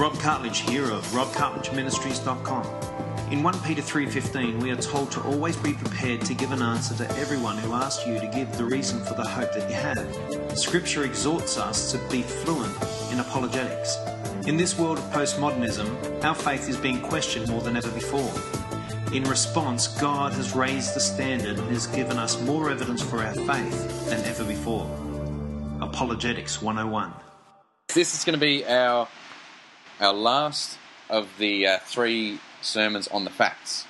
Rob Cartledge here of robcartledgeministries.com. In 1 Peter 3:15 we are told to always be prepared to give an answer to everyone who asks you to give the reason for the hope that you have. Scripture exhorts us to be fluent in apologetics. In this world of postmodernism, our faith is being questioned more than ever before. In response, God has raised the standard and has given us more evidence for our faith than ever before. Apologetics 101. This is going to be our our last of the uh, three sermons on the facts.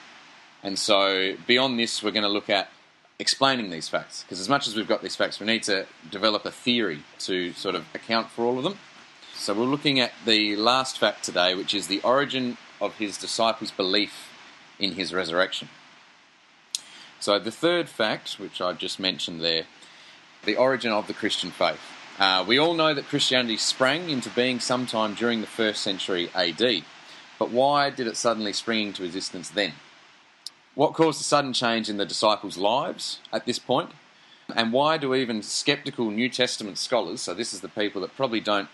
And so beyond this, we're going to look at explaining these facts. Because as much as we've got these facts, we need to develop a theory to sort of account for all of them. So we're looking at the last fact today, which is the origin of his disciples' belief in his resurrection. So the third fact, which I just mentioned there, the origin of the Christian faith. Uh, we all know that Christianity sprang into being sometime during the first century AD, but why did it suddenly spring into existence then? What caused the sudden change in the disciples' lives at this point? And why do even skeptical New Testament scholars, so this is the people that probably don't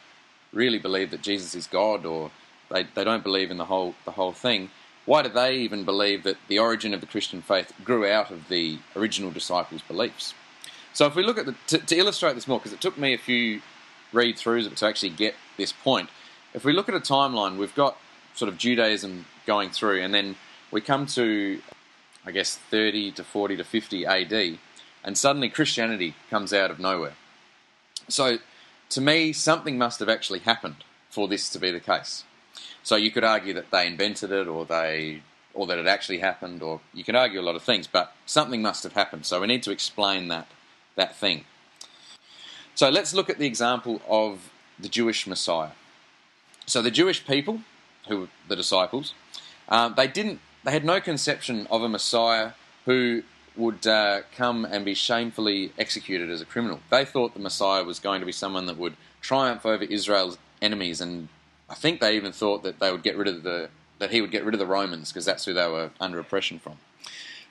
really believe that Jesus is God or they, they don't believe in the whole, the whole thing, why do they even believe that the origin of the Christian faith grew out of the original disciples' beliefs? So if we look at the, to, to illustrate this more, because it took me a few read throughs to actually get this point. If we look at a timeline, we've got sort of Judaism going through, and then we come to, I guess, 30 to 40 to 50 AD, and suddenly Christianity comes out of nowhere. So to me, something must have actually happened for this to be the case. So you could argue that they invented it, or they, or that it actually happened, or you can argue a lot of things, but something must have happened. So we need to explain that that thing. So let's look at the example of the Jewish Messiah. So the Jewish people, who were the disciples, um, they didn't, they had no conception of a Messiah who would uh, come and be shamefully executed as a criminal. They thought the Messiah was going to be someone that would triumph over Israel's enemies, and I think they even thought that they would get rid of the that he would get rid of the Romans because that's who they were under oppression from.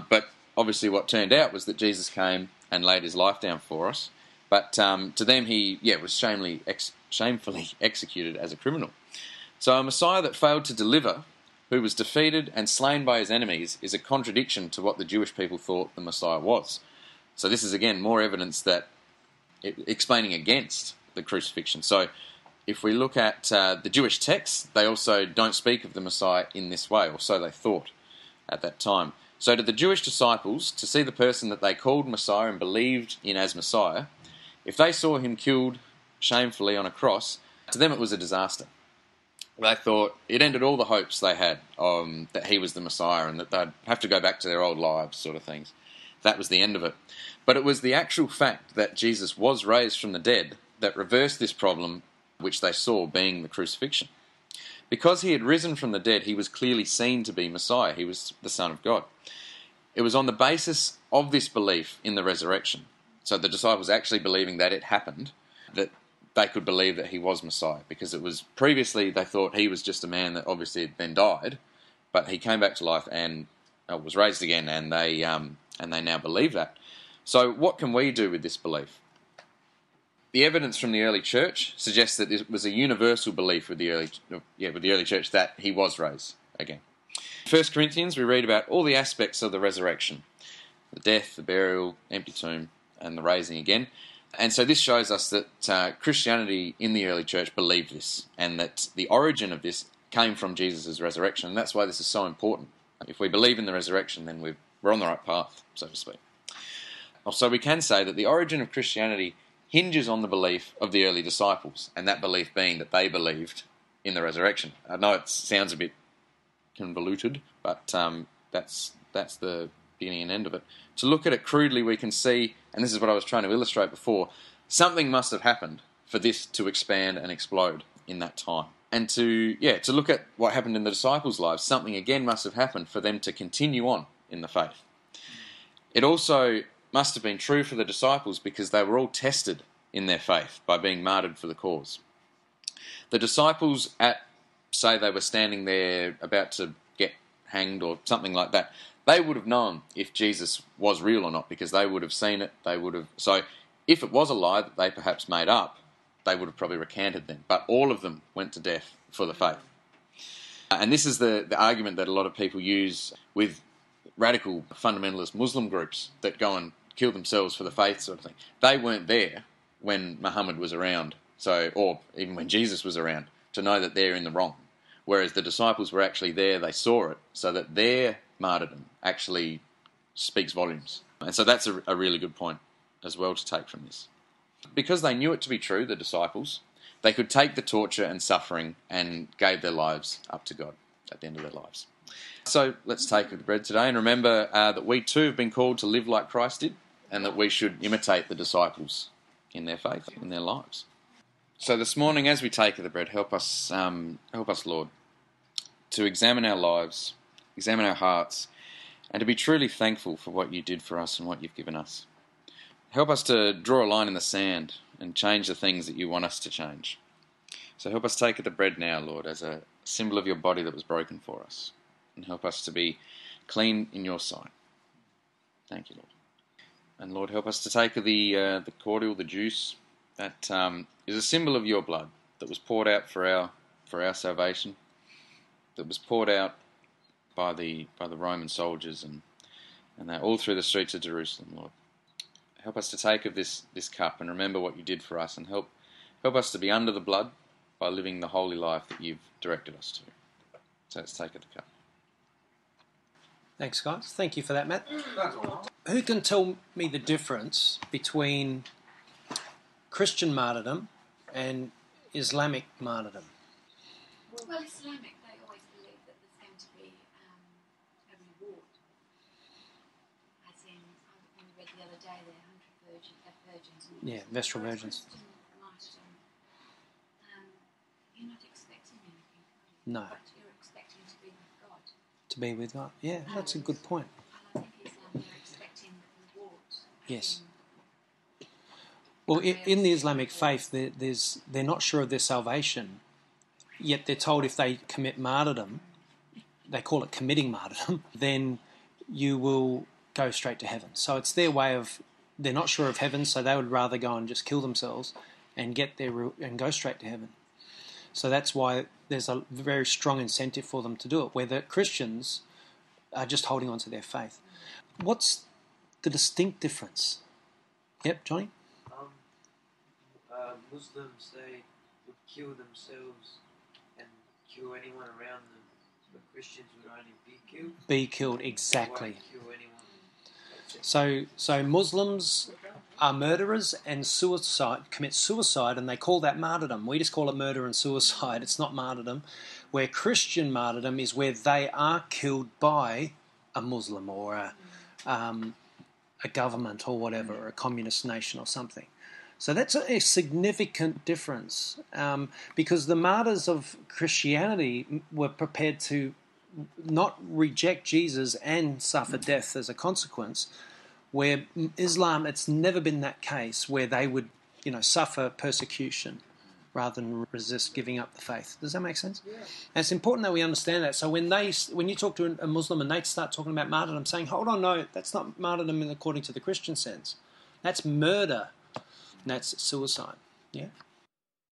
But obviously, what turned out was that Jesus came and laid his life down for us. But um, to them, he yeah was shamefully, ex- shamefully executed as a criminal. So a Messiah that failed to deliver, who was defeated and slain by his enemies, is a contradiction to what the Jewish people thought the Messiah was. So this is again more evidence that it, explaining against the crucifixion. So if we look at uh, the Jewish texts, they also don't speak of the Messiah in this way, or so they thought at that time. So, to the Jewish disciples, to see the person that they called Messiah and believed in as Messiah, if they saw him killed shamefully on a cross, to them it was a disaster. They thought it ended all the hopes they had um, that he was the Messiah and that they'd have to go back to their old lives, sort of things. That was the end of it. But it was the actual fact that Jesus was raised from the dead that reversed this problem, which they saw being the crucifixion. Because he had risen from the dead, he was clearly seen to be Messiah. He was the Son of God. It was on the basis of this belief in the resurrection, so the disciples actually believing that it happened, that they could believe that he was Messiah. Because it was previously they thought he was just a man that obviously had then died, but he came back to life and uh, was raised again, and they um, and they now believe that. So, what can we do with this belief? The evidence from the early church suggests that it was a universal belief with the early, yeah, with the early church that he was raised again. First Corinthians, we read about all the aspects of the resurrection: the death, the burial, empty tomb, and the raising again. And so this shows us that uh, Christianity in the early church believed this, and that the origin of this came from Jesus' resurrection. And that's why this is so important. If we believe in the resurrection, then we're on the right path, so to speak. Also, we can say that the origin of Christianity hinges on the belief of the early disciples, and that belief being that they believed in the resurrection. I know it sounds a bit convoluted, but um, that's that's the beginning and end of it. To look at it crudely, we can see, and this is what I was trying to illustrate before, something must have happened for this to expand and explode in that time. And to yeah, to look at what happened in the disciples' lives, something again must have happened for them to continue on in the faith. It also must have been true for the disciples because they were all tested in their faith by being martyred for the cause. The disciples, at say they were standing there about to get hanged or something like that, they would have known if Jesus was real or not because they would have seen it. They would have so if it was a lie that they perhaps made up, they would have probably recanted them. But all of them went to death for the faith. Uh, and this is the, the argument that a lot of people use with radical fundamentalist Muslim groups that go and kill themselves for the faith sort of thing. They weren't there when Muhammad was around, so or even when Jesus was around, to know that they're in the wrong. Whereas the disciples were actually there, they saw it, so that their martyrdom actually speaks volumes. And so that's a, a really good point as well to take from this. Because they knew it to be true, the disciples, they could take the torture and suffering and gave their lives up to God at the end of their lives. So let's take the bread today and remember uh, that we too have been called to live like Christ did and that we should imitate the disciples in their faith, in their lives. So this morning, as we take of the bread, help us, um, help us, Lord, to examine our lives, examine our hearts, and to be truly thankful for what you did for us and what you've given us. Help us to draw a line in the sand and change the things that you want us to change. So help us take of the bread now, Lord, as a symbol of your body that was broken for us, and help us to be clean in your sight. Thank you, Lord. And Lord, help us to take the uh, the cordial, the juice that um, is a symbol of your blood that was poured out for our for our salvation, that was poured out by the by the Roman soldiers and and that all through the streets of Jerusalem, Lord. Help us to take of this this cup and remember what you did for us, and help help us to be under the blood by living the holy life that you've directed us to. So let's take of the cup. Thanks, guys. Thank you for that, Matt. Who can tell me the difference between Christian martyrdom and Islamic martyrdom? Well, Islamic, they always believe that there's going to be um, a reward. As in, I read the other day, the hundred virgin, uh, virgins. Yeah, Vestal virgins. Martyrdom, um, you're not expecting anything. are you? No. But you're expecting to be with God. To be with God. Yeah, that's a good point. Yes. Well, in the Islamic faith, there's they're not sure of their salvation, yet they're told if they commit martyrdom, they call it committing martyrdom, then you will go straight to heaven. So it's their way of they're not sure of heaven, so they would rather go and just kill themselves and get their and go straight to heaven. So that's why there's a very strong incentive for them to do it. Where the Christians are just holding on to their faith. What's the distinct difference? Yep, Johnny. Um, uh, Muslims they would kill themselves and kill anyone around them, but Christians would only be killed. be killed exactly. won't kill anyone. That's it. So so Muslims are murderers and suicide commit suicide and they call that martyrdom. We just call it murder and suicide. It's not martyrdom. Where Christian martyrdom is where they are killed by a Muslim or a um, a government or whatever, or a communist nation or something. So that's a, a significant difference um, because the martyrs of Christianity were prepared to not reject Jesus and suffer death as a consequence. Where Islam, it's never been that case where they would, you know, suffer persecution rather than resist giving up the faith. Does that make sense? And it's important that we understand that. So when they, when you talk to a Muslim and they start talking about martyrdom, saying, "Hold on, no, that's not martyrdom in according to the Christian sense. That's murder. And that's suicide." Yeah.